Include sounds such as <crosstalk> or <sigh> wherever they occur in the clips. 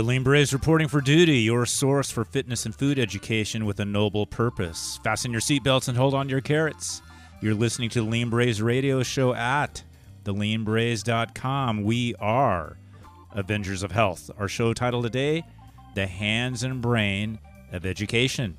The Lean Braves reporting for duty, your source for fitness and food education with a noble purpose. Fasten your seatbelts and hold on to your carrots. You're listening to the Lean Braves radio show at theleanbraves.com. We are Avengers of Health. Our show title today, The Hands and Brain of Education.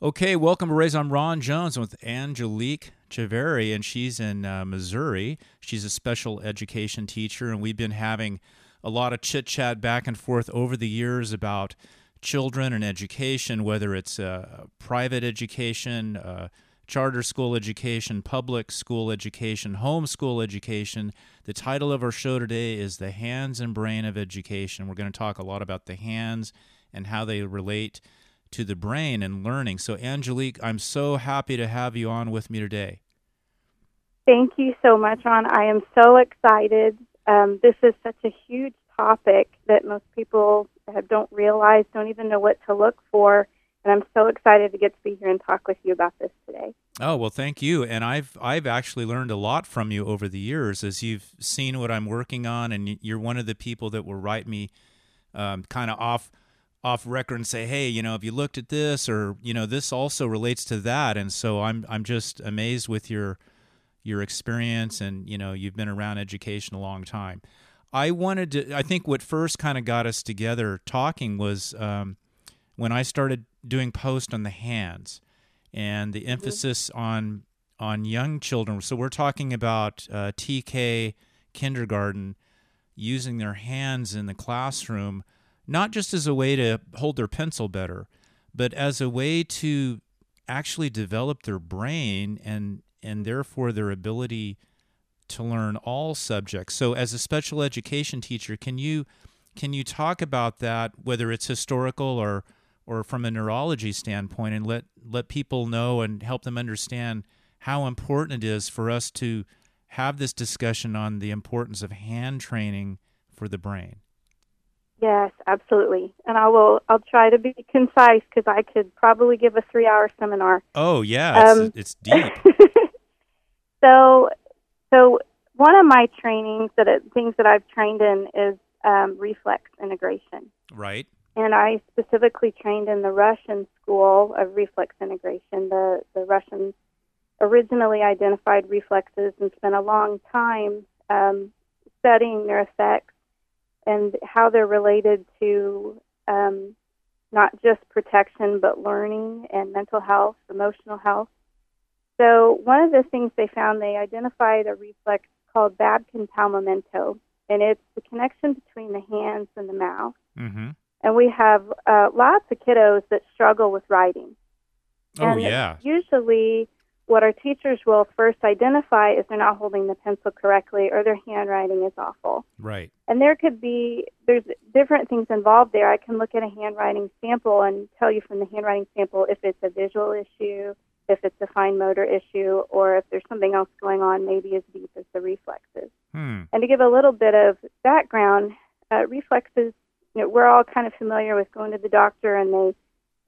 Okay, welcome to Raise. I'm Ron Jones with Angelique Chiavari, and she's in uh, Missouri. She's a special education teacher, and we've been having a lot of chit chat back and forth over the years about children and education, whether it's uh, private education, uh, charter school education, public school education, homeschool education. The title of our show today is The Hands and Brain of Education. We're going to talk a lot about the hands and how they relate to the brain and learning. So, Angelique, I'm so happy to have you on with me today. Thank you so much, Ron. I am so excited. Um, this is such a huge topic that most people have, don't realize, don't even know what to look for. And I'm so excited to get to be here and talk with you about this today. Oh well, thank you. And I've I've actually learned a lot from you over the years as you've seen what I'm working on, and you're one of the people that will write me um, kind of off off record and say, hey, you know, if you looked at this or you know this also relates to that, and so I'm I'm just amazed with your your experience and you know you've been around education a long time. I wanted to. I think what first kind of got us together talking was um, when I started doing post on the hands and the mm-hmm. emphasis on on young children. So we're talking about uh, TK kindergarten using their hands in the classroom not just as a way to hold their pencil better, but as a way to actually develop their brain and and therefore their ability to learn all subjects. So as a special education teacher, can you can you talk about that whether it's historical or or from a neurology standpoint and let let people know and help them understand how important it is for us to have this discussion on the importance of hand training for the brain. Yes, absolutely. And I will. I'll try to be concise because I could probably give a three-hour seminar. Oh yeah, um, it's, it's deep. <laughs> so, so one of my trainings that it, things that I've trained in is um, reflex integration. Right. And I specifically trained in the Russian school of reflex integration. The the Russians originally identified reflexes and spent a long time um, studying their effects and how they're related to um, not just protection but learning and mental health, emotional health. So one of the things they found, they identified a reflex called Babkin palmomental, and it's the connection between the hands and the mouth. Mm-hmm. And we have uh, lots of kiddos that struggle with writing. Oh and yeah. Usually, what our teachers will first identify is they're not holding the pencil correctly or their handwriting is awful. Right. And there could be there's different things involved there. I can look at a handwriting sample and tell you from the handwriting sample if it's a visual issue, if it's a fine motor issue, or if there's something else going on, maybe as deep as the reflexes. Hmm. And to give a little bit of background, uh, reflexes, you know, we're all kind of familiar with going to the doctor and they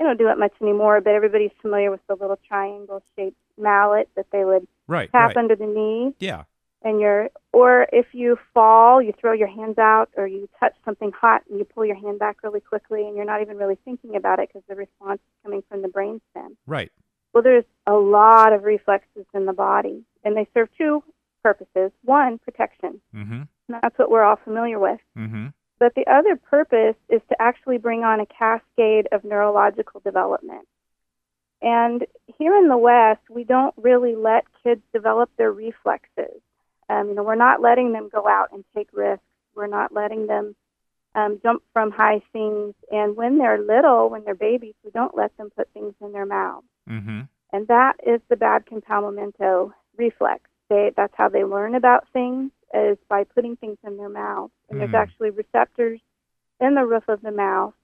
they don't do it much anymore, but everybody's familiar with the little triangle shaped mallet that they would right, tap right. under the knee. Yeah. And you're, or if you fall, you throw your hands out, or you touch something hot and you pull your hand back really quickly, and you're not even really thinking about it because the response is coming from the brainstem. Right. Well, there's a lot of reflexes in the body, and they serve two purposes. One, protection. Mm-hmm. That's what we're all familiar with. Mm-hmm. But the other purpose is to actually bring on a cascade of neurological development. And here in the West, we don't really let kids develop their reflexes. Um, you know, we're not letting them go out and take risks. We're not letting them um, jump from high things. And when they're little, when they're babies, we don't let them put things in their mouths. Mm-hmm. And that is the Babkin palmomental reflex. They, that's how they learn about things is by putting things in their mouth. And mm. there's actually receptors in the roof of the mouth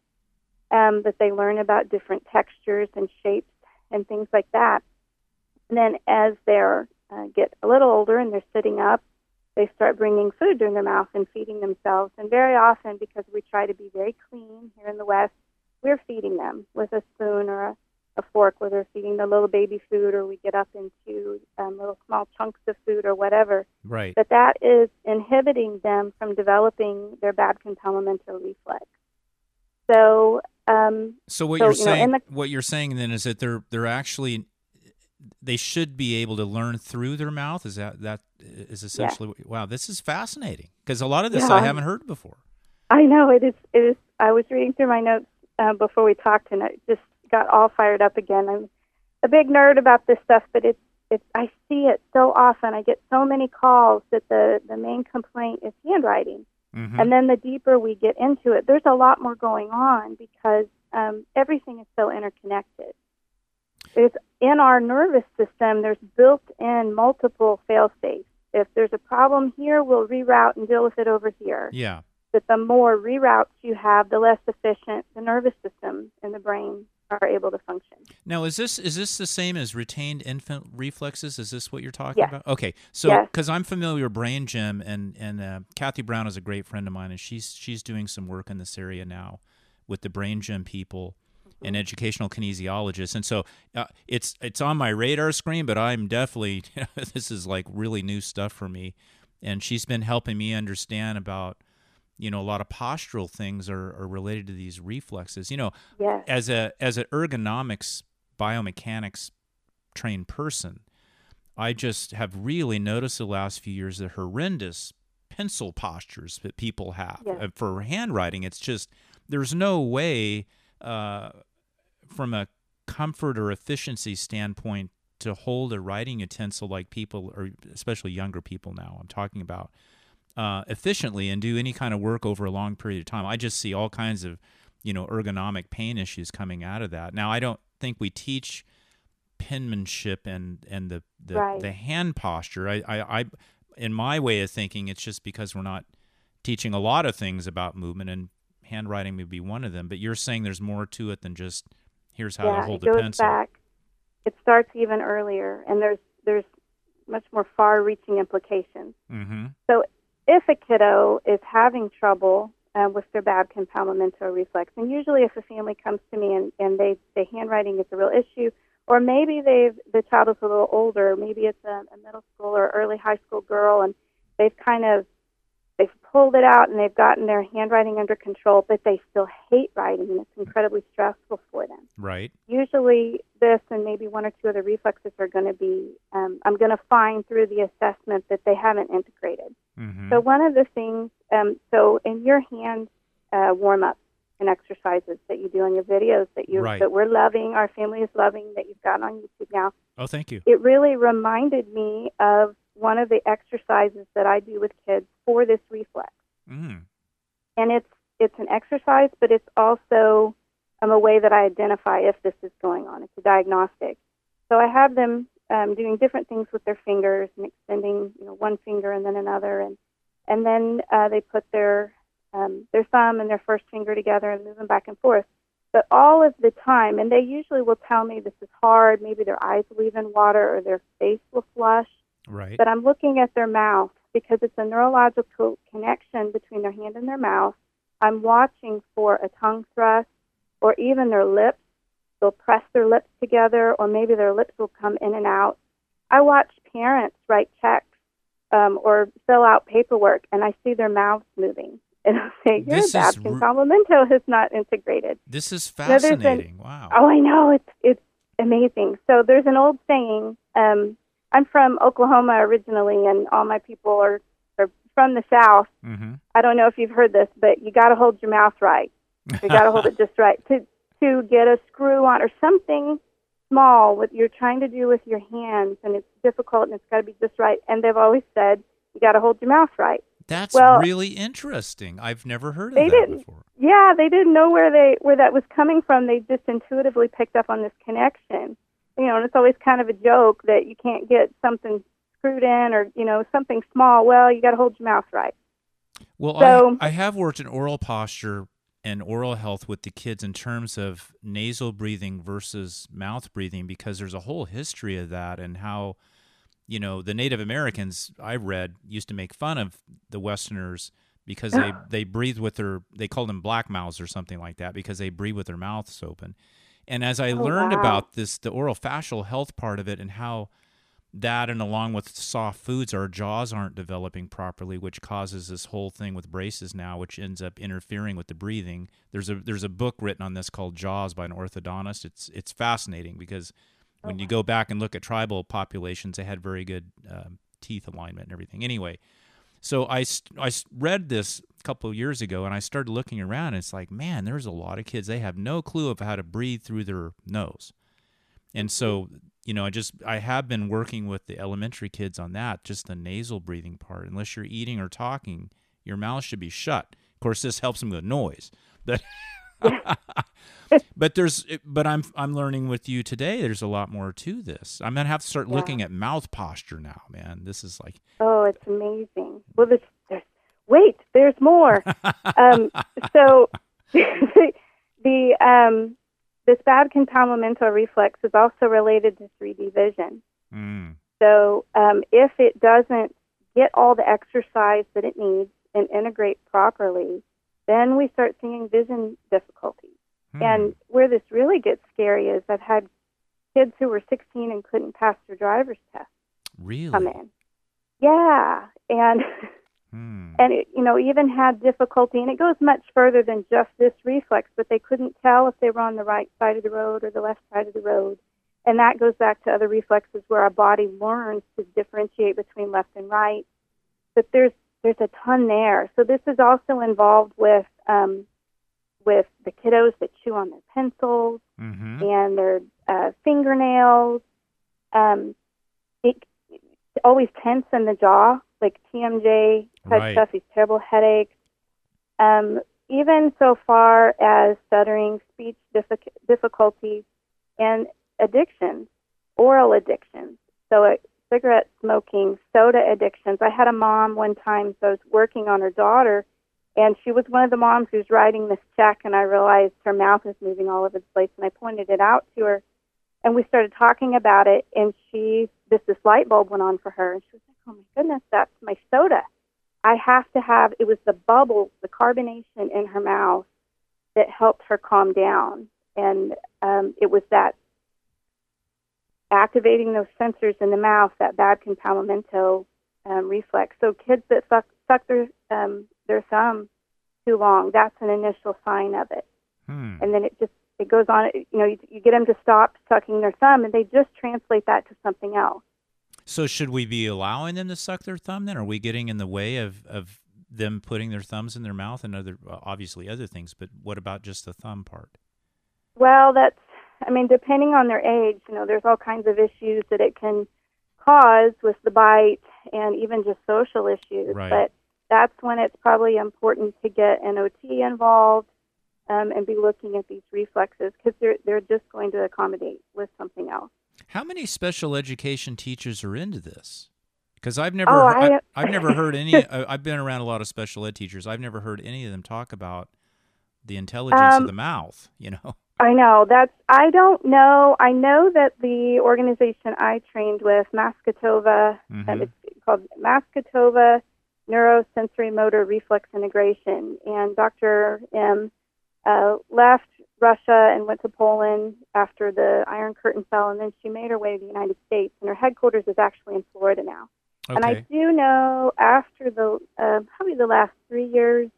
um, that they learn about different textures and shapes and things like that. And then as they uh, get a little older and they're sitting up, they start bringing food in their mouth and feeding themselves. And very often, because we try to be very clean here in the West, we're feeding them with a spoon or a a fork whether feeding the little baby food, or we get up into um, little small chunks of food or whatever. Right. That that is inhibiting them from developing their Babkin palmomental reflex. So. Um, so what so, you're you know, saying, the- what you're saying then is that they're they're actually they should be able to learn through their mouth. Is that that is essentially? What, wow, this is fascinating because a lot of this I haven't heard before. I know it is. It is. I was reading through my notes uh, before we talked, and I just got all fired up again. I'm a big nerd about this stuff, but it's it's. I see it so often. I get so many calls that the the main complaint is handwriting, Mhm. and then the deeper we get into it, there's a lot more going on because um, everything is so interconnected. There's in our nervous system. There's built-in multiple fail safes. If there's a problem here, we'll reroute and deal with it over here yeah. But the more reroutes you have, the less efficient the nervous system and the brain are able to function. Now, is this is this the same as retained infant reflexes? Is this what you're talking Yes. about? Okay, so Yes. because I'm familiar with Brain Gym, and and uh, Kathy Brown is a great friend of mine, and she's she's doing some work in this area now with the Brain Gym people Mm-hmm. and educational kinesiologists, and so uh, it's it's on my radar screen, but I'm definitely <laughs> this is like really new stuff for me, and she's been helping me understand about you know a lot of postural things are, are related to these reflexes you know Yes. as a as an ergonomics biomechanics trained person i just have really noticed the last few years the horrendous pencil postures that people have Yes. Uh, for handwriting it's just there's no way uh, from a comfort or efficiency standpoint to hold a writing utensil like people or especially younger people now i'm talking about uh, efficiently and do any kind of work over a long period of time. I just see all kinds of, you know, ergonomic pain issues coming out of that. Now, I don't think we teach penmanship and and the the, Right. the hand posture. I, I I in my way of thinking, it's just because we're not teaching a lot of things about movement and handwriting may be one of them. But you're saying there's more to it than just here's how yeah, to hold it a goes pencil. back. It starts even earlier, and there's there's much more far-reaching implications. Mm-hmm. So, if a kiddo is having trouble uh, with their Babkin palmomental reflex, and usually if a family comes to me and, and they say handwriting is a real issue, or maybe they've the child is a little older, maybe it's a, a middle school or early high school girl, and they've kind of they've pulled it out and they've gotten their handwriting under control, but they still hate writing, and it's incredibly stressful for them Right. usually this and maybe one or two other reflexes are going to be um, i'm going to find through the assessment that they haven't integrated Mm-hmm. so one of the things um, so in your hand uh, warm ups and exercises that you do in your videos that you Right. that we're loving our family is loving that you've got on youtube now oh, thank you. it really reminded me of one of the exercises that i do with kids for this reflex Mm. and it's it's an exercise, but it's also um, a way that I identify if this is going on. It's a diagnostic. So I have them um, doing different things with their fingers and extending, you know, one finger and then another, and and then uh, they put their um, their thumb and their first finger together and move them back and forth. But all of the time, and they usually will tell me this is hard. Maybe their eyes will even water or their face will flush Right. but I'm looking at their mouth because it's a neurological connection between their hand and their mouth. I'm watching for a tongue thrust or even their lips. They'll press their lips together, or maybe their lips will come in and out. I watch parents write checks um, or fill out paperwork, and I see their mouths moving. <laughs> And I'll say, Your This is Babkin re- complemento has not integrated. this is there's an- fascinating. wow. Oh, I know it's it's amazing. So there's an old saying. Um, I'm from Oklahoma originally, and all my people are are from the South. Mm-hmm. I don't know if you've heard this, but you got to hold your mouth right. You got to hold it <laughs> just right to to get a screw on or something small what you're trying to do with your hands, and it's difficult, and it's got to be just right. And they've always said you got to hold your mouth right. That's Well, really interesting. I've never heard of they that didn't. before. Yeah, they didn't know where they where that was coming from. They just intuitively picked up on this connection. You know, and it's always kind of a joke that you can't get something screwed in or you know something small. Well, you got to hold your mouth right. Well, So- I, I have worked in oral posture and oral health with the kids in terms of nasal breathing versus mouth breathing because there's a whole history of that and how, you know, the Native Americans I read used to make fun of the Westerners because they, they breathe with their, they called them black mouths or something like that because they breathe with their mouths open. And as I Oh, learned wow. about this, the oral fascial health part of it, and how that, and along with soft foods, our jaws aren't developing properly, which causes this whole thing with braces now, which ends up interfering with the breathing. There's a there's a book written on this called Jaws by an orthodontist. It's it's fascinating because when you go back and look at tribal populations, they had very good um, teeth alignment and everything. Anyway, so I, I read this a couple of years ago and I started looking around and it's like, man, there's a lot of kids. They have no clue of how to breathe through their nose. And so, you know, I just, I have been working with the elementary kids on that, just the nasal breathing part. Unless you're eating or talking, your mouth should be shut. Of course, this helps them with noise. But, <laughs> but there's, but I'm, I'm learning with you today. There's a lot more to this. I'm gonna have to start Yeah. looking at mouth posture now, man. This is like, Oh, it's amazing. Well, there's, there's wait, there's more. <laughs> um, so the, <laughs> the um, this Babkin palmomental reflex is also related to 3D vision. mm, So um, if it doesn't get all the exercise that it needs and integrate properly, then we start seeing vision difficulties. hmm, And where this really gets scary is I've had kids who were 16 and couldn't pass their driver's test really, come in. Yeah, and <laughs> Hmm. and it, you know even had difficulty, and it goes much further than just this reflex. But they couldn't tell if they were on the right side of the road or the left side of the road, and that goes back to other reflexes where our body learns to differentiate between left and right. But there's there's a ton there. So this is also involved with um, with the kiddos that chew on their pencils Mhm. and their uh, fingernails. Um, it, it's always tense in the jaw, like TMJ type Right. stuff. These terrible headaches. Um, even so far as stuttering, speech diffic- difficulties, and addictions, oral addictions. So, uh, cigarette smoking, soda addictions. I had a mom one time, so I was working on her daughter, and she was one of the moms who's writing this check, and I realized her mouth was moving all over the place, and I pointed it out to her, and we started talking about it, and she, this this light bulb went on for her, and she was like, "Oh my goodness, that's my soda." I have to have. It was the bubbles, the carbonation in her mouth that helped her calm down, and um, it was that activating those sensors in the mouth, that Babkin palmomental um, reflex. So kids that suck, suck their um, their thumb too long, that's an initial sign of it, Hmm. and then it just it goes on. You know, you, you get them to stop sucking their thumb, and they just translate that to something else. So should we be allowing them to suck their thumb then? Are we getting in the way of, of them putting their thumbs in their mouth and other obviously other things, but what about just the thumb part? Well, that's, I mean, depending on their age, you know, there's all kinds of issues that it can cause with the bite and even just social issues. Right. But that's when it's probably important to get an OT involved um, and be looking at these reflexes because they're, they're just going to accommodate with something else. How many special education teachers are into this? Because I've never, Oh, he- I- have <laughs> never heard any. I've been around a lot of special ed teachers. I've never heard any of them talk about the intelligence Um, of the mouth. You know, <laughs> I know that's. I don't know. I know that the organization I trained with, Masgutova, Mhm. and it's called Masgutova Neurosensory Motor Reflex Integration, and Dr. M uh, left Russia and went to Poland after the Iron Curtain fell, and then she made her way to the United States, and her headquarters is actually in Florida now. And I do know after the uh, probably the last three years,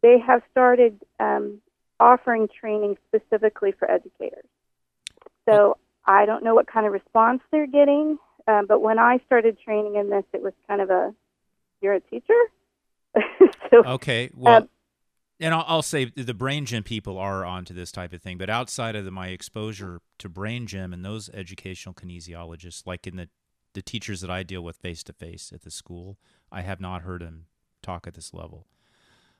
they have started um, offering training specifically for educators. So I don't know what kind of response they're getting, um, but when I started training in this, it was kind of a you're a teacher. <laughs> so okay. Well, um, and I'll, I'll say the brain gym people are onto this type of thing, but outside of the, my exposure to brain gym and those educational kinesiologists, like in the the teachers that I deal with face to face at the school, I have not heard them talk at this level.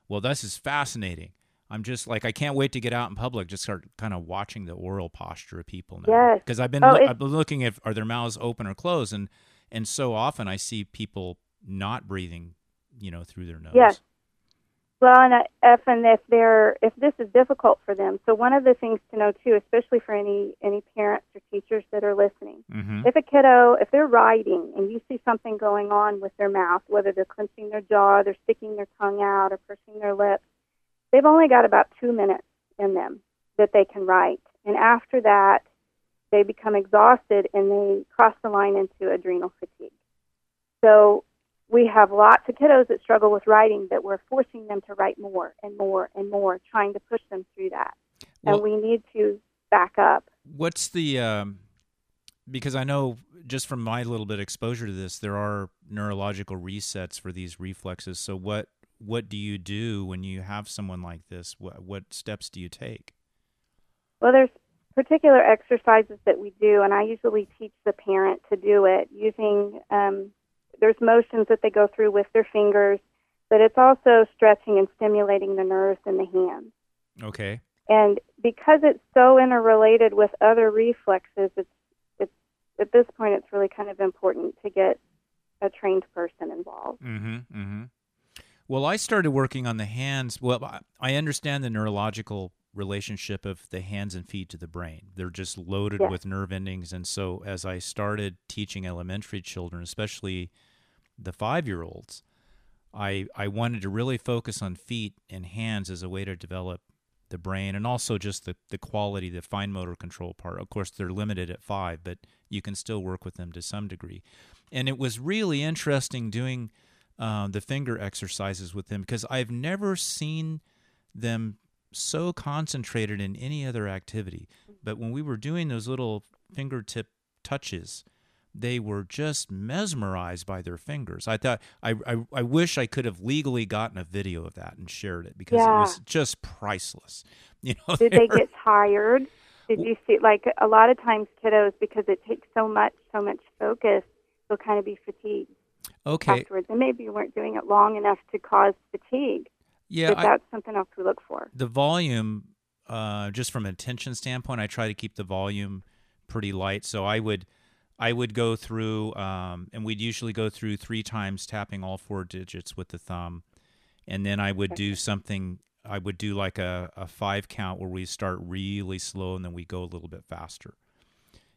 Well, this is fascinating. I'm just like I can't wait to get out in public, just start kind of watching the oral posture of people now. Yes. Because I've been Oh, it's- I've been looking at are their mouths open or closed, and and so often I see people not breathing, you know, through their nose. Yes. Well, and if and if they're if this is difficult for them, so one of the things to know too, especially for any any parents or teachers that are listening, Mm-hmm. if a kiddo if they're writing and you see something going on with their mouth, whether they're clenching their jaw, they're sticking their tongue out, or pursing their lips, they've only got about two minutes in them that they can write. And after that, they become exhausted and they cross the line into adrenal fatigue. So we have lots of kiddos that struggle with writing that we're forcing them to write more and more and more, trying to push them through that. Well, and we need to back up. What's the um, because I know just from my little bit exposure to this, there are neurological resets for these reflexes. So what what do you do when you have someone like this? What what steps do you take? Well, there's particular exercises that we do, and I usually teach the parent to do it using. Um, there's motions that they go through with their fingers, but it's also stretching and stimulating the nerves in the hands. Okay. And because it's so interrelated with other reflexes, it's it's at this point it's really kind of important to get a trained person involved. Mm-hmm. Mm-hmm. Well, I started working on the hands. Well, I understand the neurological relationship of the hands and feet to the brain. They're just loaded with nerve endings. And so, as I started teaching elementary children, especially the five year olds, I, I wanted to really focus on feet and hands as a way to develop the brain and also just the, the quality, the fine motor control part. Of course, they're limited at five, but you can still work with them to some degree. And it was really interesting doing uh, the finger exercises with them because I've never seen them so concentrated in any other activity. But when we were doing those little fingertip touches, they were just mesmerized by their fingers. I thought I, I, I wish I could have legally gotten a video of that and shared it because yeah. it was just priceless. <laughs> You know, did they, they get tired? Did you see like a lot of times kiddos because it takes so much so much focus, they'll kind of be fatigued. Okay. Afterwards, and maybe you weren't doing it long enough to cause fatigue. Yeah, but that's something else we look for. The volume, uh, just from an attention standpoint, I try to keep the volume pretty light. So I would I would go through, um, and we'd usually go through three times, tapping all four digits with the thumb, and then I would do something. I would do like a, a five count where we start really slow and then we go a little bit faster.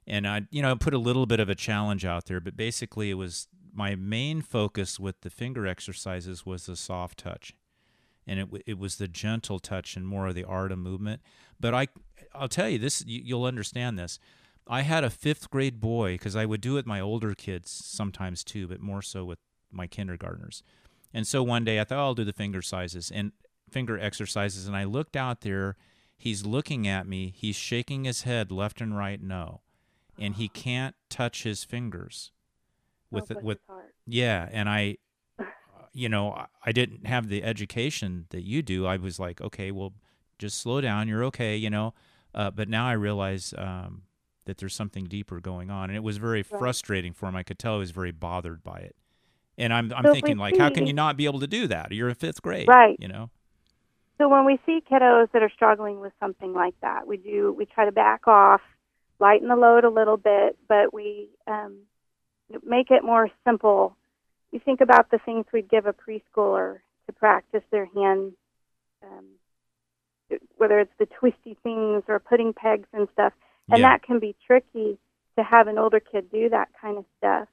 And I, you know, put a little bit of a challenge out there, but basically it was my main focus with the finger exercises was the soft touch, and it it was the gentle touch and more of the art of movement. But I, I'll tell you this, you, you'll understand this. I had a fifth grade boy because I would do it with my older kids sometimes too, but more so with my kindergartners. And so one day I thought oh, I'll do the finger sizes and finger exercises, and I looked out there. He's looking at me. He's shaking his head left and right, no, and he can't touch his fingers. <sighs> With oh, with yeah, and I, <laughs> you know, I didn't have the education that you do. I was like, okay, well, just slow down. You're okay, you know. Uh, but now I realize um, that there's something deeper going on. And it was very right. frustrating for him. I could tell he was very bothered by it. And I'm I'm so thinking like, see, how can you not be able to do that? You're in fifth grade, right? You know. So when we see kiddos that are struggling with something like that, we do we try to back off, lighten the load a little bit, but we um, make it more simple. You think about the things we'd give a preschooler to practice their hand, um, whether it's the twisty things or putting pegs and stuff and yeah. that can be tricky to have an older kid do that kind of stuff.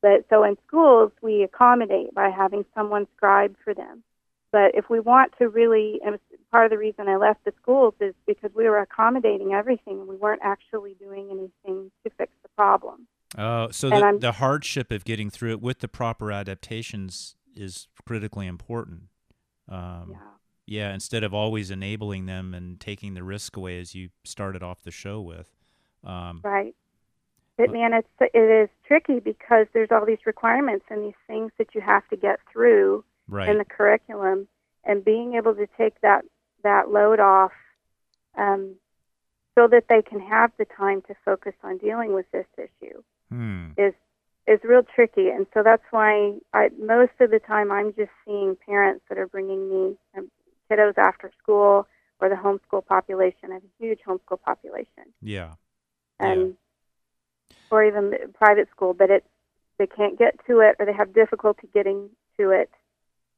But so in schools, we accommodate by having someone scribe for them. But if we want to really, and part of the reason I left the schools is because we were accommodating everything and we weren't actually doing anything to fix the problem. Oh, so the, the hardship of getting through it with the proper adaptations is critically important. Um, yeah. Yeah, instead of always enabling them and taking the risk away as you started off the show with. Um, right. But man, it's it is tricky because there's all these requirements and these things that you have to get through right. in the curriculum, and being able to take that that load off, um, so that they can have the time to focus on dealing with this issue, hmm. is is real tricky. And so that's why I most of the time I'm just seeing parents that are bringing me um, kiddos after school or the homeschool population. I have a huge homeschool population. Yeah and yeah. or even private school, but it's they can't get to it or they have difficulty getting to it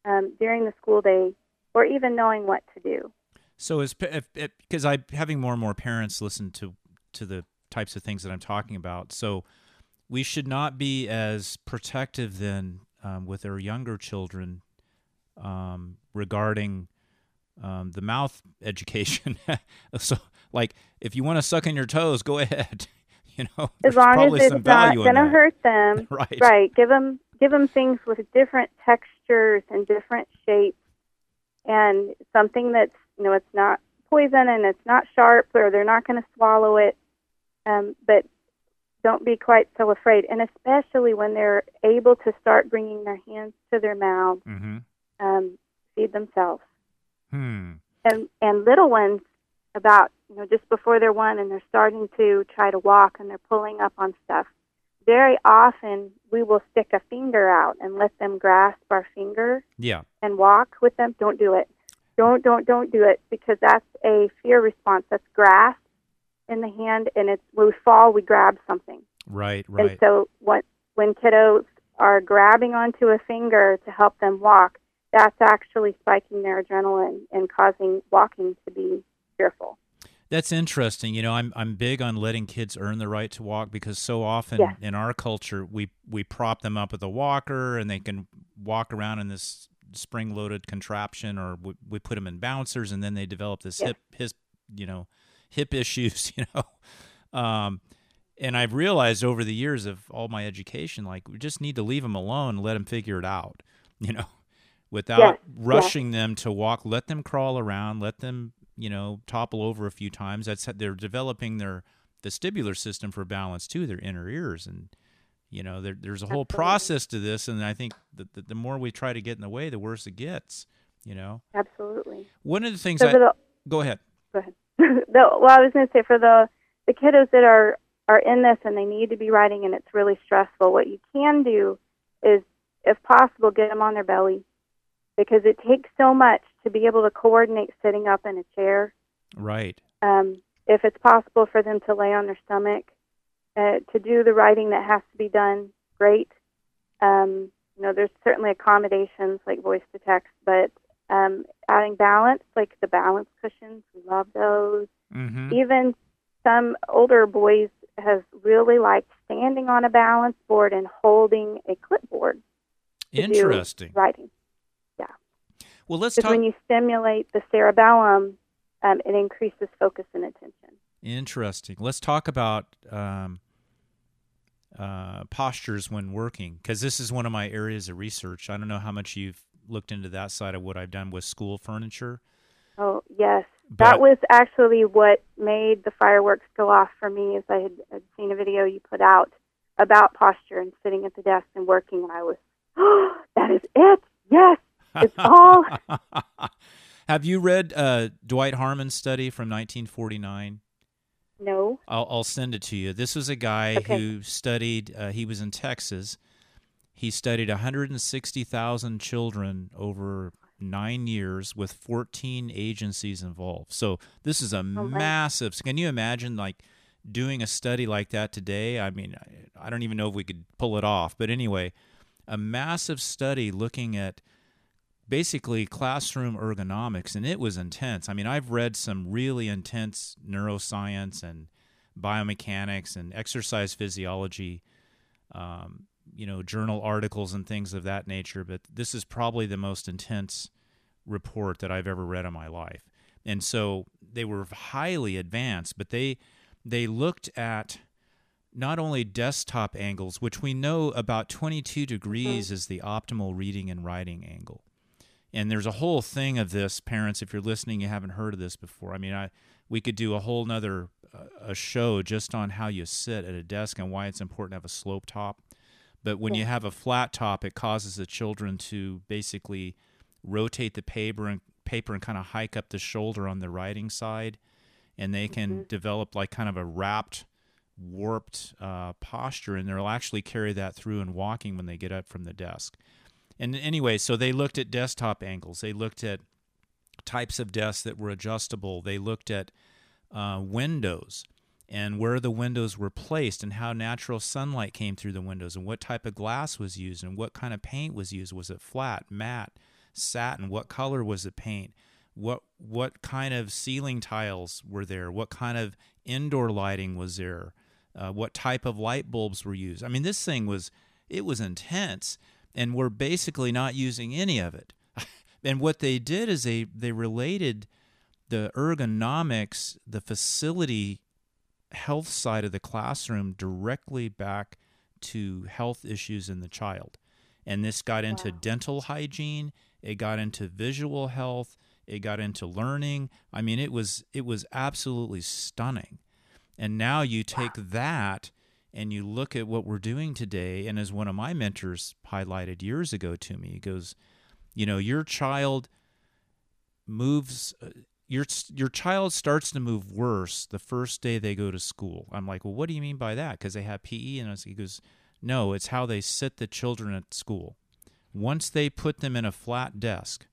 um, during the school day or even knowing what to do. So is because I'm having more and more parents listen to to the types of things that I'm talking about. So we should not be as protective then um, with our younger children um, regarding um, the mouth <laughs> education. so like if you want to suck in your toes, go <laughs> ahead. <laughs> you know, as long as it's not going to hurt them. <laughs> Right. Right. Give them give them things with different textures and different shapes, and something that's you know it's not poison and it's not sharp or they're not going to swallow it. Um, but don't be quite so afraid, and especially when they're able to start bringing their hands to their mouths, Mm-hmm. um, feed themselves. Hmm. and and little ones about you know just before they're one and they're starting to try to walk and they're pulling up on stuff very often we will stick a finger out and let them grasp our finger Yeah. and walk with them don't do it don't don't don't do it because that's a fear response that's grasp in the hand and it's when we fall we grab something Right. Right. And so what, when kiddos are grabbing onto a finger to help them walk, that's actually spiking their adrenaline and causing walking to be fearful. That's interesting. You know, I'm I'm big on letting kids earn the right to walk because so often Yes. in our culture we we prop them up with a walker and they can walk around in this spring-loaded contraption or we, we put them in bouncers and then they develop this Yes. hip his you know hip <laughs> issues. You know, um, and I've realized over the years of all my education, like we just need to leave them alone and let them figure it out. <laughs> You know, without Yes, rushing them to walk. Let them crawl around. Let them, you know, topple over a few times. That's they're developing their vestibular system for balance too. Their inner ears, and you know, there, there's a whole Absolutely. process to this. And I think that the, the more we try to get in the way, the worse it gets. You know, Absolutely. one of the things So I the, go ahead. go ahead. <laughs> the, well, I was going to say for the the kiddos that are are in this and they need to be writing and it's really stressful. What you can do is, if possible, get them on their belly because it takes so much to be able to coordinate sitting up in a chair. Right. um, if it's possible for them to lay on their stomach, uh, to do the writing that has to be done, great. Um, you know, there's certainly accommodations like voice to text, but um, adding balance, like the balance cushions, we love those. Mm-hmm. Even some older boys have really liked standing on a balance board and holding a clipboard Interesting. writing. Well, let's talk. when you stimulate the cerebellum, um, it increases focus and attention. Interesting. Let's talk about um, uh, postures when working, because this is one of my areas of research. I don't know how much you've looked into that side of what I've done with school furniture. Oh yes, But- that was actually what made the fireworks go off for me. Is I had, had seen a video you put out about posture and sitting at the desk and working, and I was, oh, <gasps> that is it. Yes, it's <laughs> all. Have you read uh, Dwight Harmon's study from 1949? No. I'll, I'll send it to you. This was a guy Okay. who studied, uh, he was in Texas. He studied 160,000 children over nine years with 14 agencies involved. So this is a massive. Can you imagine, like, doing a study like that today? I mean, I, I don't even know if we could pull it off. But anyway, a massive study looking at basically classroom ergonomics and it was intense. I mean i've read some really intense neuroscience and biomechanics and exercise physiology um, you know journal articles and things of that nature but this is probably the most intense report that i've ever read in my life. And so they were highly advanced but they they looked at not only desktop angles which we know about 22 degrees is the optimal reading and writing angle and there's a whole thing of this parents if you're listening you haven't heard of this before. I mean i we could do a whole nother uh, a show just on how you sit at a desk and why it's important to have a slope top. But when you have a flat top it causes the children to basically rotate the paper and paper and kind of hike up the shoulder on the writing side. And they can develop like kind of a wrapped warped uh, posture and they'll actually carry that through in walking when they get up from the desk and anyway, so they looked at desktop angles. They looked at types of desks that were adjustable. They looked at uh, windows and where the windows were placed and how natural sunlight came through the windows and what type of glass was used and what kind of paint was used. Was it flat, matte, satin? What color was the paint? What what kind of ceiling tiles were there? What kind of indoor lighting was there? Uh, what type of light bulbs were used? I mean, this thing was it was intense and we're basically not using any of it. <laughs> and what they did is they they related the ergonomics, the facility health side of the classroom directly back to health issues in the child. And this got into wow. dental hygiene, it got into visual health, it got into learning. I mean, it was it was absolutely stunning. And now you take wow. that and you look at what we're doing today and as one of my mentors highlighted years ago to me, he goes, you know, your child moves uh, your your child starts to move worse the first day they go to school. I'm like, well, what do you mean by that? Because they have PE, and he goes, no, it's how they sit the children at school. Once they put them in a flat desk,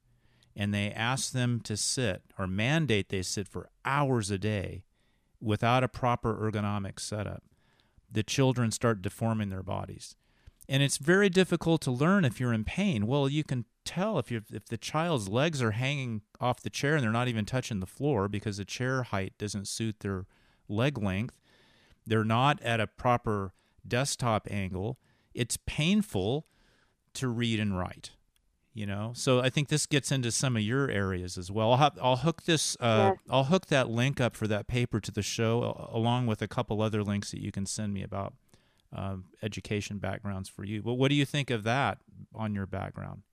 and they ask them to sit or mandate they sit for hours a day without a proper ergonomic setup, the children start deforming their bodies. And it's very difficult to learn if you're in pain. Well, you can tell if you if the child's legs are hanging off the chair and they're not even touching the floor because the chair height doesn't suit their leg length. They're not at a proper desktop angle. It's painful to read and write. You know, so I think this gets into some of your areas as well. I'll, have, I'll hook this, uh, I'll hook that link up for that paper to the show, along with a couple other links that you can send me about um, education backgrounds for you. But what do you think of that on your background?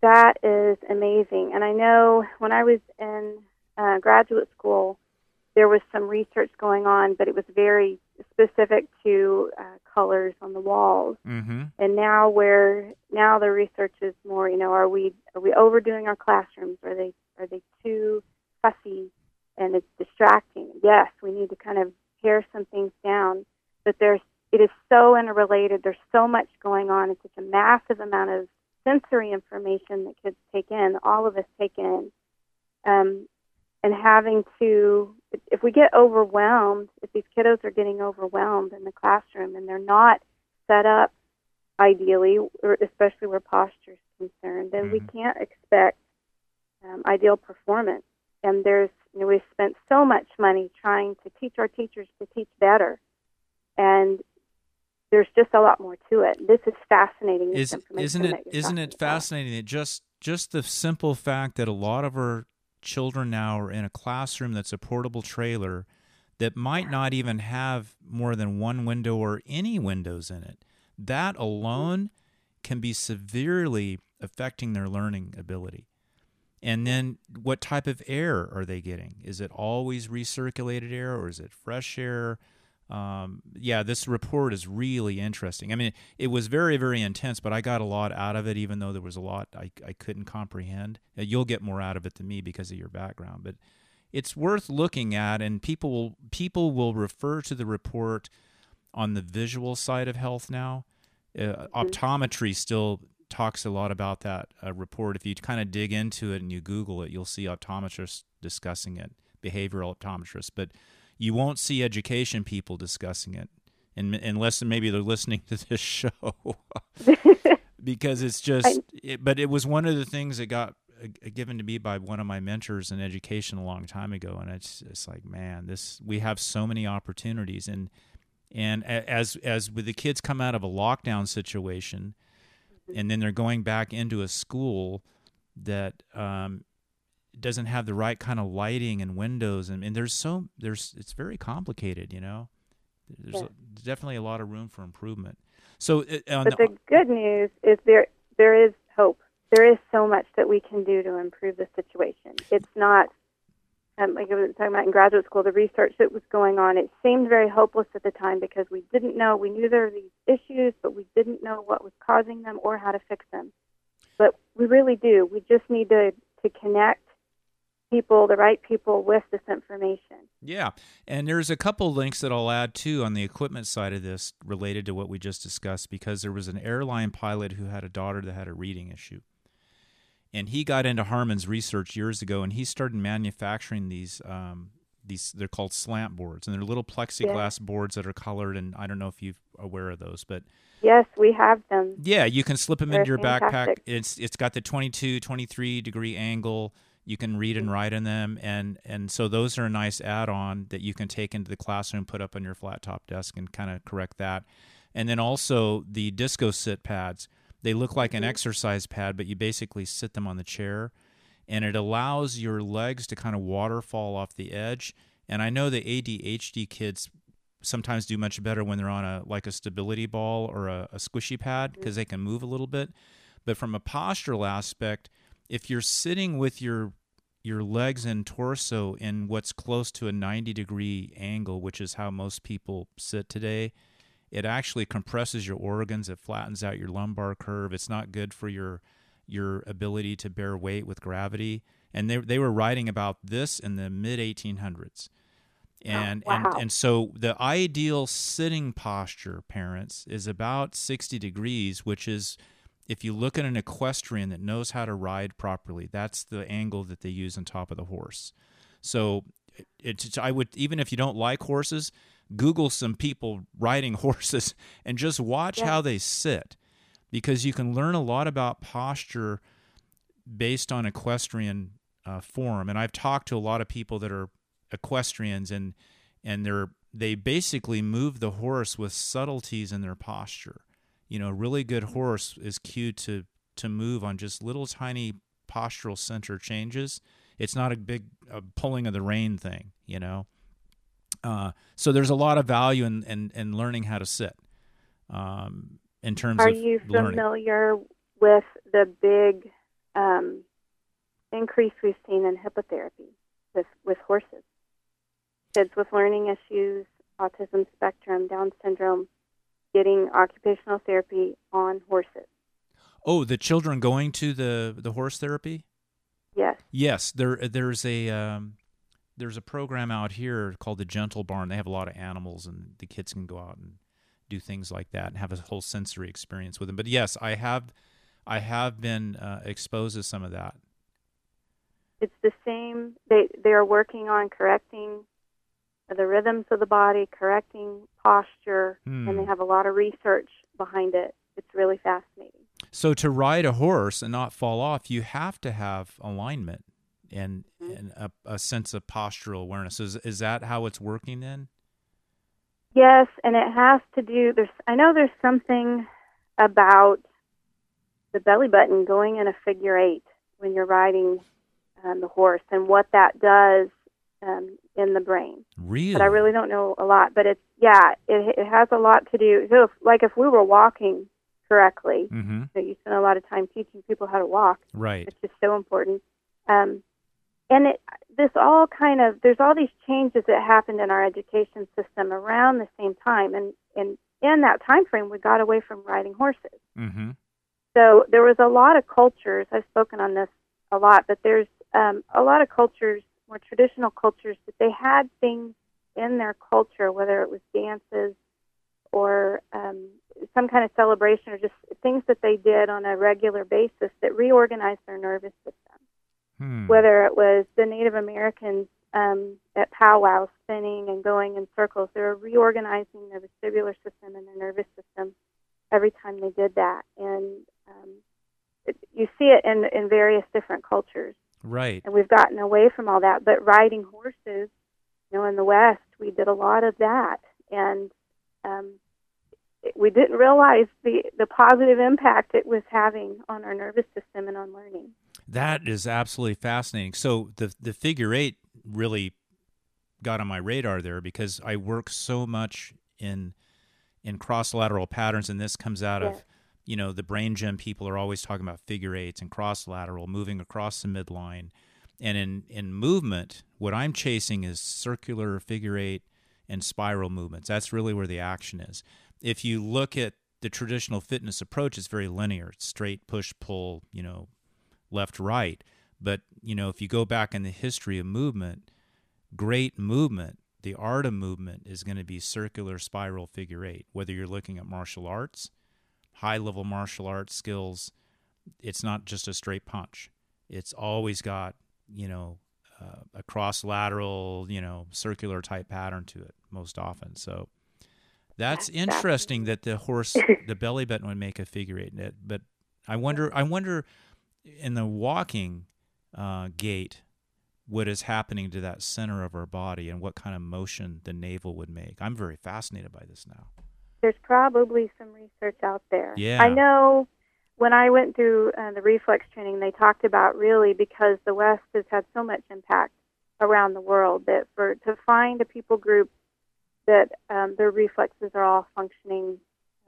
That is amazing. And I know when I was in uh, graduate school, there was some research going on, but it was very specific to uh, colors on the walls. Mm-hmm. And now, where now the research is more, you know, are we are we overdoing our classrooms? Are they are they too fussy and it's distracting? Yes, we need to kind of pare some things down. But there's it is so interrelated. There's so much going on. It's such a massive amount of sensory information that kids take in, all of us take in. Um, and having to, if we get overwhelmed, if these kiddos are getting overwhelmed in the classroom and they're not set up ideally, or especially where posture is concerned, then mm-hmm. we can't expect um, ideal performance. And there's, you know, we've spent so much money trying to teach our teachers to teach better. And there's just a lot more to it. This is fascinating. Is, isn't it? Isn't it fascinating that just just the simple fact that a lot of our children now are in a classroom that's a portable trailer that might not even have more than one window or any windows in it. That alone can be severely affecting their learning ability. And then what type of air are they getting? Is it always recirculated air or is it fresh air? Um, yeah, this report is really interesting. I mean, it was very, very intense, but I got a lot out of it, even though there was a lot I, I couldn't comprehend. Uh, you'll get more out of it than me because of your background, but it's worth looking at, and people will people will refer to the report on the visual side of health now. Uh, mm-hmm. Optometry still talks a lot about that uh, report. If you kind of dig into it and you Google it, you'll see optometrists discussing it, behavioral optometrists, but you won't see education people discussing it, and, unless maybe they're listening to this <laughs> show, <laughs> because it's just. It, but it was one of the things that got uh, given to me by one of my mentors in education a long time ago, and it's it's like, man, this we have so many opportunities, and and as as with the kids come out of a lockdown situation, and then they're going back into a school that um, doesn't have the right kind of lighting and windows and, and there's so there's it's very complicated you know there's yeah. a, definitely a lot of room for improvement so uh, but the, the good news is there there is hope there is so much that we can do to improve the situation it's not um, like I was talking about in graduate school, the research that was going on, it seemed very hopeless at the time because we didn't know, we knew there were these issues, but we didn't know what was causing them or how to fix them. But we really do. We just need to, to connect people, the right people with this information. Yeah. And there's a couple links that I'll add too on the equipment side of this related to what we just discussed because there was an airline pilot who had a daughter that had a reading issue. And he got into Harmon's research years ago and he started manufacturing these um, these they're called slant boards and they're little plexiglass yeah. boards that are colored and I don't know if you're aware of those, but Yes, we have them. Yeah, you can slip them They're into your fantastic. backpack. It's it's got the 22 23 degree angle you can read and write in them and and so those are a nice add-on that you can take into the classroom put up on your flat top desk and kind of correct that and then also the disco sit pads they look like an mm-hmm. exercise pad but you basically sit them on the chair and it allows your legs to kind of waterfall off the edge. And I know the ADHD kids sometimes do much better when they're on a like a stability ball or a, a squishy pad because they can move a little bit. But from a postural aspect, if you're sitting with your your legs and torso in what's close to a 90 degree angle, which is how most people sit today, it actually compresses your organs. It flattens out your lumbar curve. It's not good for your your ability to bear weight with gravity. And they they were writing about this in the mid 1800s. And, wow. and and so the ideal sitting posture, parents, is about 60 degrees, which is if you look at an equestrian that knows how to ride properly, that's the angle that they use on top of the horse. So it's I would even if you don't like horses, Google some people riding <laughs> horses and just watch yeah. how they sit because you can learn a lot about posture based on equestrian uh, form. And I've talked to a lot of people that are equestrians and and they're they basically move the horse with subtleties in their posture. You know, a really good horse is cued to to move on just little tiny postural center changes. It's not a big uh, pulling of the rein thing, you know. Uh, so there's a lot of value in, in, in learning how to sit. Um, in terms Are of you learning. familiar with the big um, increase we've seen in hippotherapy with, with horses? Kids with learning issues, autism spectrum, Down syndrome, getting occupational therapy on horses. Oh, the children going to the, the horse therapy? Yes. Yes, there there's a um, there's a program out here called the Gentle Barn. They have a lot of animals, and the kids can go out and do things like that and have a whole sensory experience with them. But yes, I have I have been uh, exposed to some of that. It's the same. They they are working on correcting the rhythms of the body, correcting posture, hmm. and they have a lot of research behind it. It's really fascinating. So to ride a horse and not fall off, you have to have alignment and mm-hmm. and a, a sense of postural awareness. Is is that how it's working then? Yes, and it has to do. There's, I know there's something about the belly button going in a figure eight when you're riding um, the horse, and what that does um, in the brain. Really? But I really don't know a lot. But it's yeah, it, it has a lot to do. So, if, like if we were walking correctly, mm-hmm. so you spend a lot of time teaching people how to walk. Right. It's just so important. Um, and it this all kind of there's all these changes that happened in our education system around the same time and and in that time frame we got away from riding horses mm-hmm. so there was a lot of cultures i've spoken on this a lot but there's um, a lot of cultures more traditional cultures that they had things in their culture whether it was dances or um, some kind of celebration or just things that they did on a regular basis that reorganized their nervous system Hmm. Whether it was the Native Americans um, at powwows spinning and going in circles, they were reorganizing their vestibular system and their nervous system every time they did that. And um, it, you see it in, in various different cultures. Right. And we've gotten away from all that. But riding horses, you know, in the West, we did a lot of that. And um, we didn't realize the, the positive impact it was having on our nervous system and on learning. That is absolutely fascinating. So the the figure eight really got on my radar there because I work so much in in cross lateral patterns, and this comes out of you know the brain gym people are always talking about figure eights and cross lateral moving across the midline, and in in movement, what I'm chasing is circular figure eight and spiral movements. That's really where the action is. If you look at the traditional fitness approach, it's very linear. It's straight push pull, you know, left right. But, you know, if you go back in the history of movement, great movement, the art of movement is going to be circular spiral figure eight. Whether you're looking at martial arts, high level martial arts skills, it's not just a straight punch. It's always got, you know, uh, a cross lateral, you know, circular type pattern to it most often. So that's interesting that the horse, <laughs> the belly button would make a figure eight. But I wonder, I wonder in the walking uh, gait, what is happening to that center of our body and what kind of motion the navel would make. I'm very fascinated by this now. There's probably some research out there. Yeah. I know when I went through uh, the reflex training, they talked about really because the West has had so much impact around the world that for to find a people group that um, their reflexes are all functioning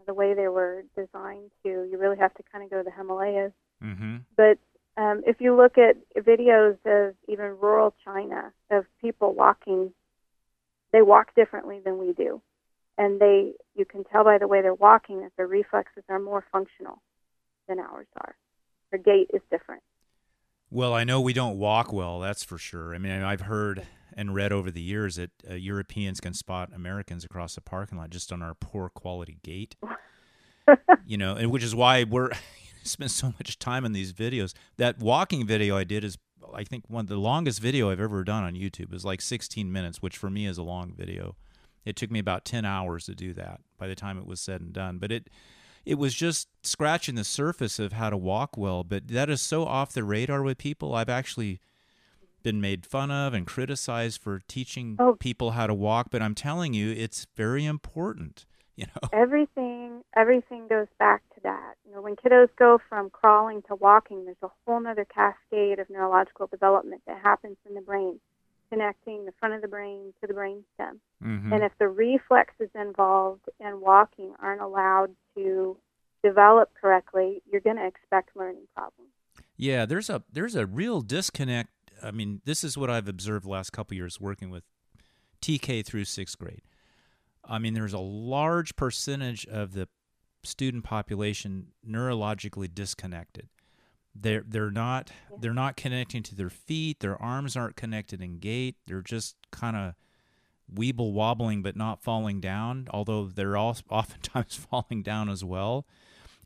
the way they were designed to, you really have to kind of go to the Himalayas. Mm-hmm. But um, if you look at videos of even rural China of people walking, they walk differently than we do, and they you can tell by the way they're walking that their reflexes are more functional than ours are. Their gait is different. Well, I know we don't walk well, that's for sure. I mean, I've heard and read over the years that uh, Europeans can spot Americans across the parking lot just on our poor quality gait. <laughs> you know, and which is why we're <laughs> spend so much time on these videos. That walking video I did is I think one of the longest video I've ever done on YouTube. Was like 16 minutes, which for me is a long video. It took me about 10 hours to do that by the time it was said and done. But it it was just scratching the surface of how to walk well, but that is so off the radar with people. I've actually been made fun of and criticized for teaching Oh. people how to walk, but I'm telling you, it's very important. <laughs> You know, Everything everything goes back to that. You know, when kiddos go from crawling to walking, there's a whole other cascade of neurological development that happens in the brain, connecting the front of the brain to the brain stem. Mhm. And if the reflexes involved in walking aren't allowed to develop correctly, you're going to expect learning problems. Yeah, there's a there's a real disconnect. I mean, this is what I've observed the last couple years working with TK through sixth grade. I mean, there's a large percentage of the student population neurologically disconnected. They're they're not they're not connecting to their feet. Their arms aren't connected in gait. They're just kind of weeble wobbling, but not falling down. Although they're all <laughs> oftentimes falling down as well.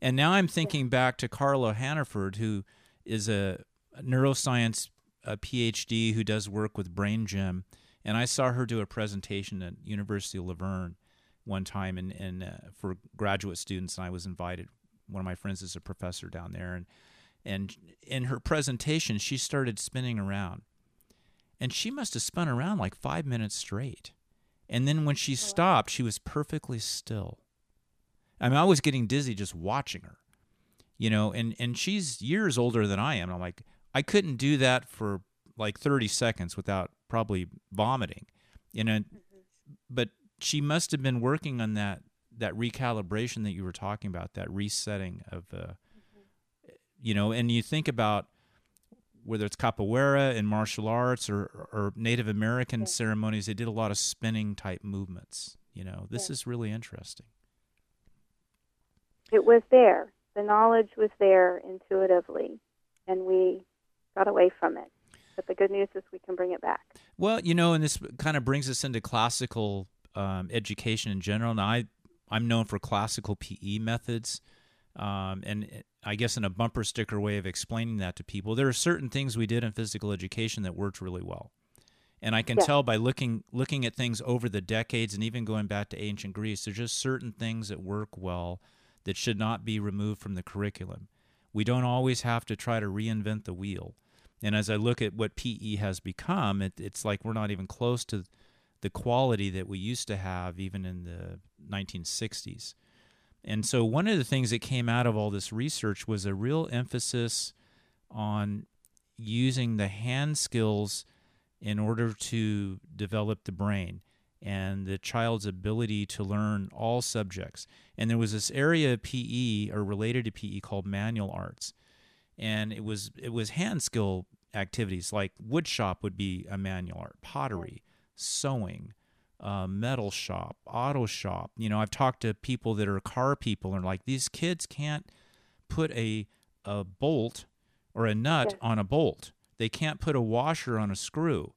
And now I'm thinking back to Carla Hannaford, who is a neuroscience a PhD who does work with Brain Gym, and I saw her do a presentation at University of La Verne one time, and, and uh, for graduate students, and I was invited. One of my friends is a professor down there, and and in her presentation, she started spinning around, and she must have spun around like five minutes straight, and then when she stopped, she was perfectly still. I mean, I was getting dizzy just watching her, you know, and and she's years older than I am. I'm like, I couldn't do that for like 30 seconds without probably vomiting, you know. But she must have been working on that that recalibration that you were talking about, that resetting of, uh, you know. And you think about whether it's capoeira and martial arts or or Native American Yeah. ceremonies, they did a lot of spinning type movements. You know, this Yeah. is really interesting. It was there. The knowledge was there intuitively, and we got away from it. But the good news is we can bring it back. Well, you know, and this kind of brings us into classical um, education in general. Now, I I'm known for classical PE methods, um, and I guess in a bumper sticker way of explaining that to people, there are certain things we did in physical education that worked really well, and I can Yeah. tell by looking looking at things over the decades and even going back to ancient Greece. There's just certain things that work well that should not be removed from the curriculum. We don't always have to try to reinvent the wheel. And as I look at what PE has become, it, it's like we're not even close to the quality that we used to have even in the 1960s. And so, one of the things that came out of all this research was a real emphasis on using the hand skills in order to develop the brain and the child's ability to learn all subjects. And there was this area of PE or related to PE called manual arts and it was it was hand skill activities like wood shop would be a manual art pottery sewing uh, metal shop auto shop you know i've talked to people that are car people and like these kids can't put a a bolt or a nut Yes. on a bolt they can't put a washer on a screw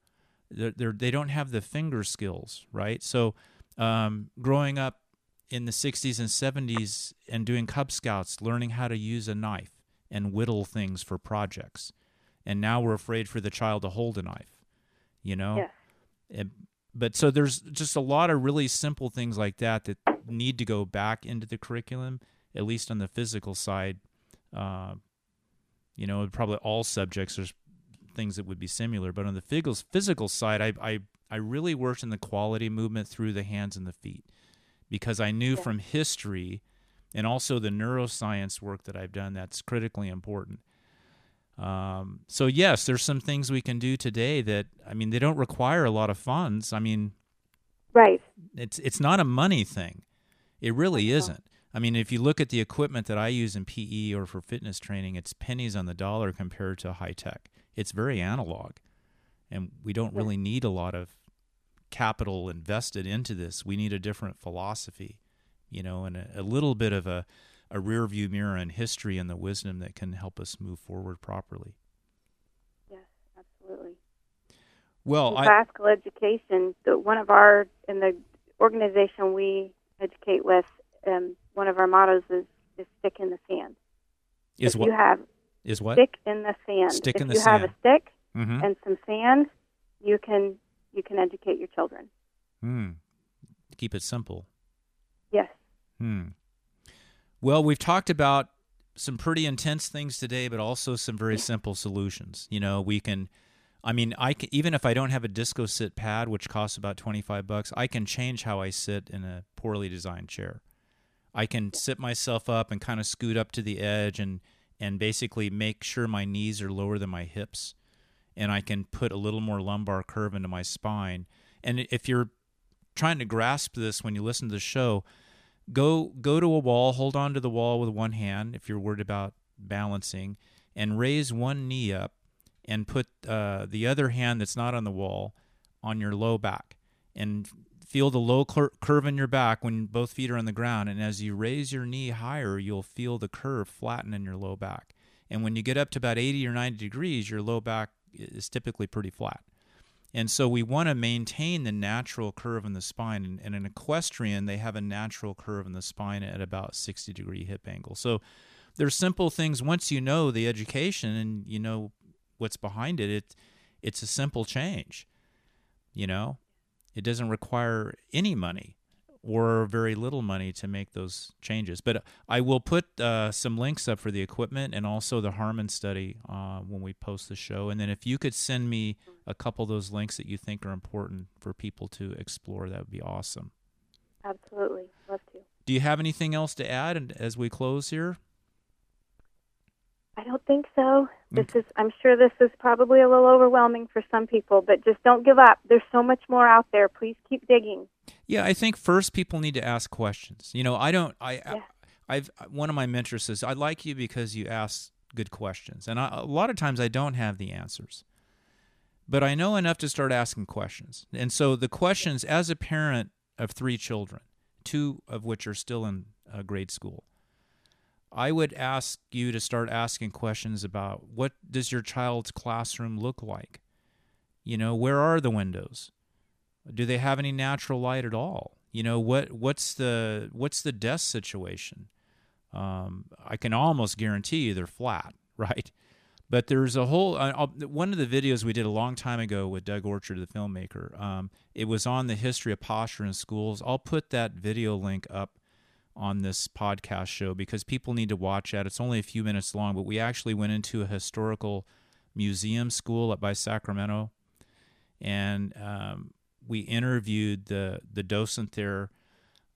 they're, they're, they don't have the finger skills right so um, growing up in the 60s and 70s and doing cub scouts learning how to use a knife and whittle things for projects. And now we're afraid for the child to hold a knife, you know? Yes. And- but so there's just a lot of really simple things like that that need to go back into the curriculum, at least on the physical side. Uh, you know, probably all subjects there's things that would be similar, but on the physical physical side, I I I really worked in the quality movement through the hands and the feet because I knew Yeah. from history and also the neuroscience work that I've done that's critically important. Um, so yes, there's some things we can do today that I mean they don't require a lot of funds. I mean, right? It's it's not a money thing. It really isn't. I mean, if you look at the equipment that I use in PE or for fitness training, it's pennies on the dollar compared to high tech. It's very analog, and we don't really need a lot of capital invested into this. We need a different philosophy, you know, and a, a little bit of a, a rear view mirror in history and the wisdom that can help us move forward properly. Yes, absolutely. Well, in I, classical education, the, one of our in the organization we educate with, um, one of our mottos is, is stick in the sand. Is if what? You have is what? Stick in the sand. Stick if in the you sand. have a stick mm-hmm. and some sand, you can you can educate your children. Hmm. Keep it simple. Yes. Hmm. Well, we've talked about some pretty intense things today, but also some very simple solutions. You know, we can. I mean, I can, even if I don't have a disco sit pad, which costs about twenty five bucks, I can change how I sit in a poorly designed chair. I can sit myself up and kind of scoot up to the edge and and basically make sure my knees are lower than my hips, and I can put a little more lumbar curve into my spine. And if you're trying to grasp this when you listen to the show, go go to a wall, hold on to the wall with one hand if you're worried about balancing, and raise one knee up and put uh, the other hand that's not on the wall on your low back. And feel the low cur- curve in your back when both feet are on the ground. And as you raise your knee higher you'll feel the curve flatten in your low back. And when you get up to about 80 or 90 degrees your low back is typically pretty flat and so we want to maintain the natural curve in the spine. And, and in equestrian, they have a natural curve in the spine at about 60 degree hip angle. So there's simple things. Once you know the education and you know what's behind it, it it's a simple change. You know, it doesn't require any money or very little money to make those changes. But I will put uh, some links up for the equipment and also the Harmon study uh, when we post the show. And then if you could send me a couple of those links that you think are important for people to explore, that would be awesome. Absolutely, love to. Do you have anything else to add as we close here? I don't think so. This is I'm sure this is probably a little overwhelming for some people, but just don't give up. There's so much more out there. Please keep digging. Yeah, I think first people need to ask questions. You know, I don't I Yeah. I've one of my mentors says, "I like you because you ask good questions." And I, a lot of times I don't have the answers. But I know enough to start asking questions. And so the questions as a parent of 3 children, two of which are still in uh, grade school, I would ask you to start asking questions about what does your child's classroom look like? You know, where are the windows? Do they have any natural light at all? You know, what what's the what's the desk situation? Um, I can almost guarantee you they're flat, <laughs> right? But there's a whole uh, one of the videos we did a long time ago with Doug Orchard, the filmmaker. Um, it was on the history of posture in schools. I'll put that video link up on this podcast show because people need to watch that. It's only a few minutes long, but we actually went into a historical museum school up by Sacramento, and um, we interviewed the the docent there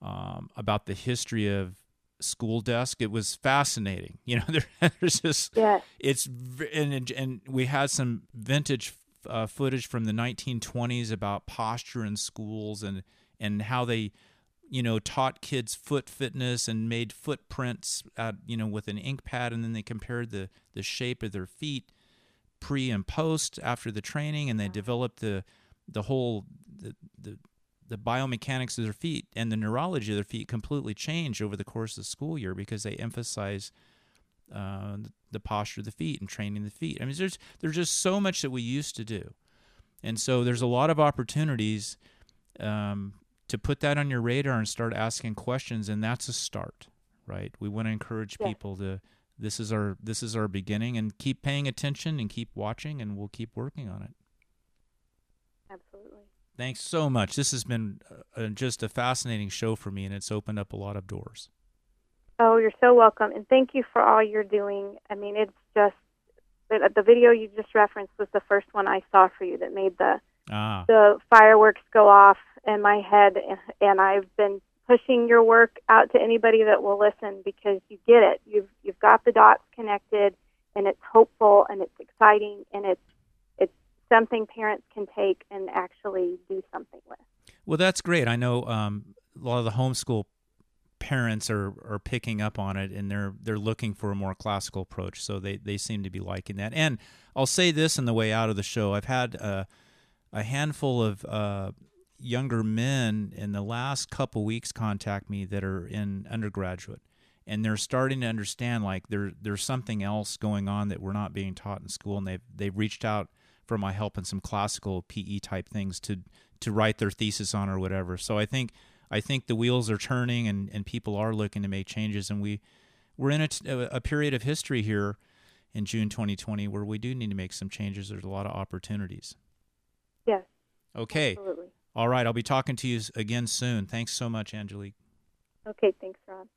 um, about the history of school desk. It was fascinating. <laughs> You know, there, there's just Yes. it's and and we had some vintage uh, footage from the 1920s about posture in schools and and how they you know taught kids foot fitness and made footprints at, you know with an ink pad and then they compared the the shape of their feet pre and post after the training and they developed the the whole the, the the biomechanics of their feet and the neurology of their feet completely change over the course of the school year because they emphasize uh, the posture of the feet and training the feet. I mean, there's there's just so much that we used to do, and so there's a lot of opportunities um, to put that on your radar and start asking questions, and that's a start, right? We want to encourage Yes. people to this is our this is our beginning, and keep paying attention and keep watching, and we'll keep working on it. Thanks so much. This has been uh, just a fascinating show for me, and it's opened up a lot of doors. Oh, you're so welcome, and thank you for all you're doing. I mean, it's just the, video you just referenced was the first one I saw for you that made the Ah, the fireworks go off in my head, and, I've been pushing your work out to anybody that will listen because you get it. You've you've got the dots connected, and it's hopeful and it's exciting and it's something parents can take and actually do something with. Well, that's great. I know um, a lot of the homeschool parents are, are picking up on it and they're they're looking for a more classical approach. So they, they seem to be liking that. And I'll say this in the way out of the show. I've had uh, a handful of uh, younger men in the last couple weeks contact me that are in undergraduate and they're starting to understand like there there's something else going on that we're not being taught in school and they've they've reached out for my help in some classical PE type things to to write their thesis on or whatever. So I think I think the wheels are turning and, and people are looking to make changes and we we're in a, a period of history here in June 2020 where we do need to make some changes. There's a lot of opportunities. Yes. Okay. Absolutely. All right. I'll be talking to you again soon. Thanks so much, Angelique. Okay. Thanks, Ron.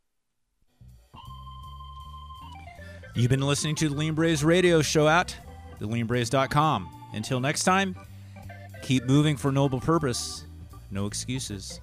You've been listening to the Lean Braves radio show at theleanbraves.com. Until next time, keep moving for noble purpose. No excuses.